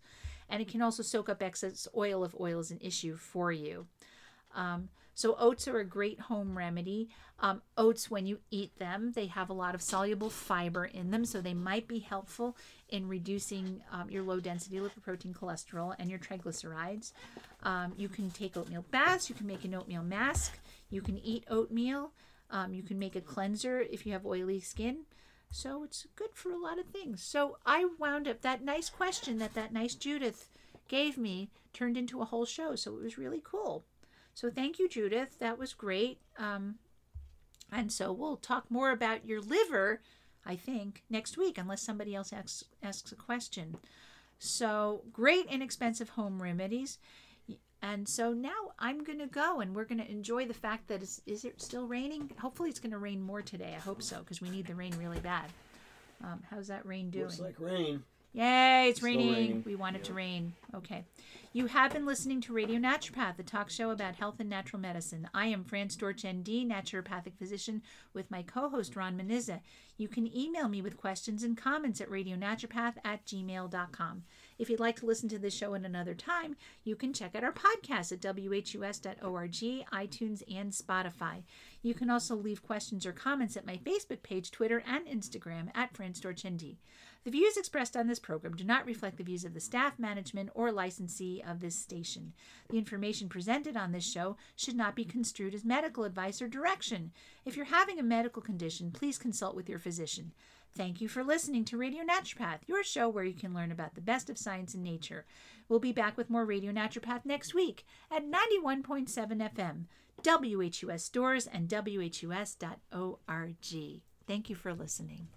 And it can also soak up excess oil if oil is an issue for you. Um, so oats are a great home remedy. Um, oats, when you eat them, they have a lot of soluble fiber in them, so they might be helpful in reducing um, your low density lipoprotein cholesterol and your triglycerides. Um, you can take oatmeal baths. You can make an oatmeal mask. You can eat oatmeal. Um, you can make a cleanser if you have oily skin. So it's good for a lot of things. So I wound up that nice question that that nice Judith gave me turned into a whole show. So it was really cool. So thank you, Judith. That was great. Um, and so we'll talk more about your liver, I think, next week, unless somebody else asks, asks a question. So great, inexpensive home remedies. And so now I'm going to go and we're going to enjoy the fact that is, is it still raining? Hopefully it's going to rain more today. I hope so because we need the rain really bad. Um, how's that rain doing? Looks like rain. Yay, it's raining. raining. We want it to rain. Okay. You have been listening to Radio Naturopath, the talk show about health and natural medicine. I am Fran Storch, ND, naturopathic physician, with my co host, Ron Meniza. You can email me with questions and comments at radionaturopath at gmail.com. If you'd like to listen to this show at another time, you can check out our podcast at whus.org, iTunes, and Spotify. You can also leave questions or comments at my Facebook page, Twitter, and Instagram at Fran Storch, ND. The views expressed on this program do not reflect the views of the staff, management, or licensee of this station. The information presented on this show should not be construed as medical advice or direction. If you're having a medical condition, please consult with your physician. Thank you for listening to Radio Naturopath, your show where you can learn about the best of science and nature. We'll be back with more Radio Naturopath next week at 91.7 FM, WHUS Storrs, and WHUS.org. Thank you for listening.